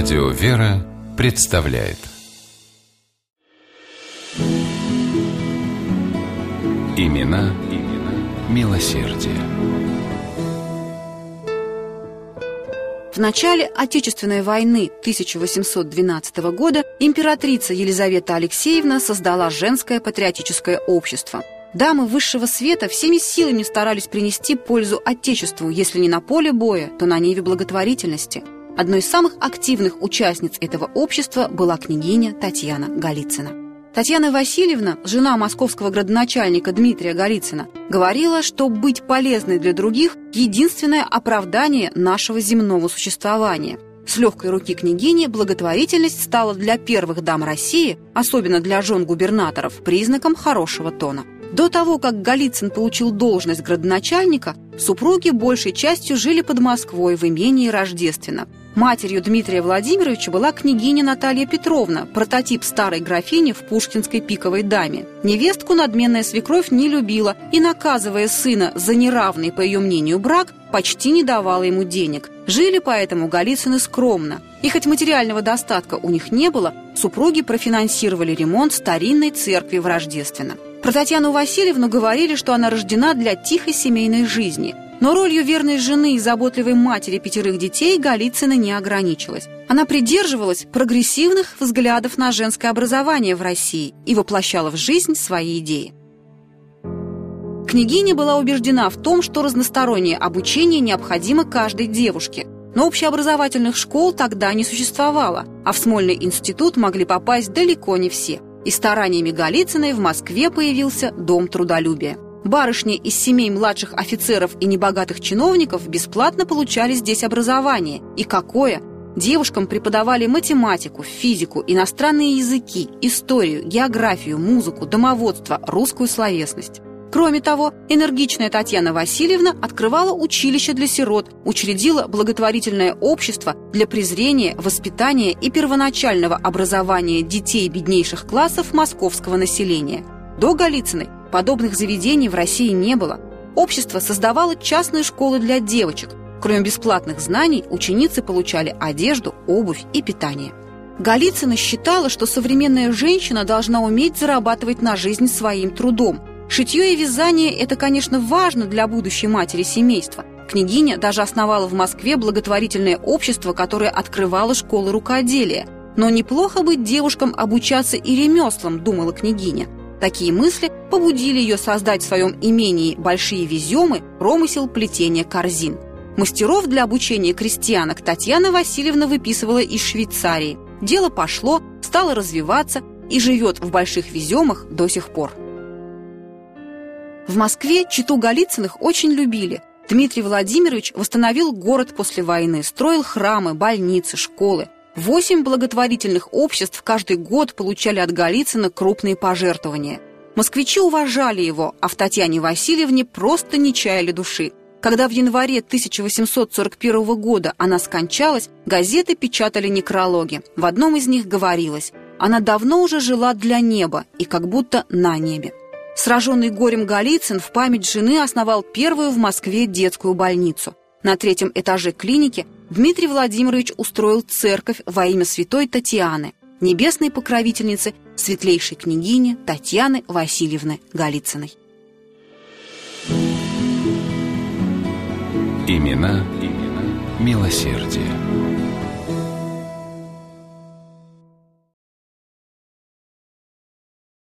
Радио «Вера» представляет Имена, имена милосердие. В начале Отечественной войны 1812 года императрица Елизавета Алексеевна создала женское патриотическое общество. Дамы высшего света всеми силами старались принести пользу Отечеству, если не на поле боя, то на ниве благотворительности. Одной из самых активных участниц этого общества была княгиня Татьяна Голицына. Татьяна Васильевна, жена московского градоначальника Дмитрия Голицына, говорила, что быть полезной для других – единственное оправдание нашего земного существования. С легкой руки княгини благотворительность стала для первых дам России, особенно для жен губернаторов, признаком хорошего тона. До того, как Голицын получил должность градоначальника, супруги большей частью жили под Москвой в имении Рождественно – Матерью Дмитрия Владимировича была княгиня Наталья Петровна, прототип старой графини в пушкинской пиковой даме. Невестку надменная свекровь не любила и, наказывая сына за неравный, по ее мнению, брак, почти не давала ему денег. Жили поэтому Голицыны скромно. И хоть материального достатка у них не было, супруги профинансировали ремонт старинной церкви в Рождественно. Про Татьяну Васильевну говорили, что она рождена для тихой семейной жизни – но ролью верной жены и заботливой матери пятерых детей Голицына не ограничилась. Она придерживалась прогрессивных взглядов на женское образование в России и воплощала в жизнь свои идеи. Княгиня была убеждена в том, что разностороннее обучение необходимо каждой девушке. Но общеобразовательных школ тогда не существовало, а в Смольный институт могли попасть далеко не все. И стараниями Голицыной в Москве появился Дом трудолюбия. Барышни из семей младших офицеров и небогатых чиновников бесплатно получали здесь образование. И какое! Девушкам преподавали математику, физику, иностранные языки, историю, географию, музыку, домоводство, русскую словесность. Кроме того, энергичная Татьяна Васильевна открывала училище для сирот, учредила благотворительное общество для презрения, воспитания и первоначального образования детей беднейших классов московского населения. До Голицыной Подобных заведений в России не было. Общество создавало частные школы для девочек. Кроме бесплатных знаний, ученицы получали одежду, обувь и питание. Голицына считала, что современная женщина должна уметь зарабатывать на жизнь своим трудом. Шитье и вязание – это, конечно, важно для будущей матери семейства. Княгиня даже основала в Москве благотворительное общество, которое открывало школы рукоделия. Но неплохо быть девушкам обучаться и ремеслам, думала княгиня. Такие мысли побудили ее создать в своем имении большие веземы, промысел плетения корзин. Мастеров для обучения крестьянок Татьяна Васильевна выписывала из Швейцарии. Дело пошло, стало развиваться и живет в больших веземах до сих пор. В Москве читу Голицыных очень любили. Дмитрий Владимирович восстановил город после войны, строил храмы, больницы, школы. Восемь благотворительных обществ каждый год получали от Голицына крупные пожертвования. Москвичи уважали его, а в Татьяне Васильевне просто не чаяли души. Когда в январе 1841 года она скончалась, газеты печатали некрологи. В одном из них говорилось «Она давно уже жила для неба и как будто на небе». Сраженный горем Голицын в память жены основал первую в Москве детскую больницу. На третьем этаже клиники Дмитрий Владимирович устроил церковь во имя святой Татьяны, небесной покровительницы светлейшей княгини Татьяны Васильевны Голицыной. Имена, имена милосердие.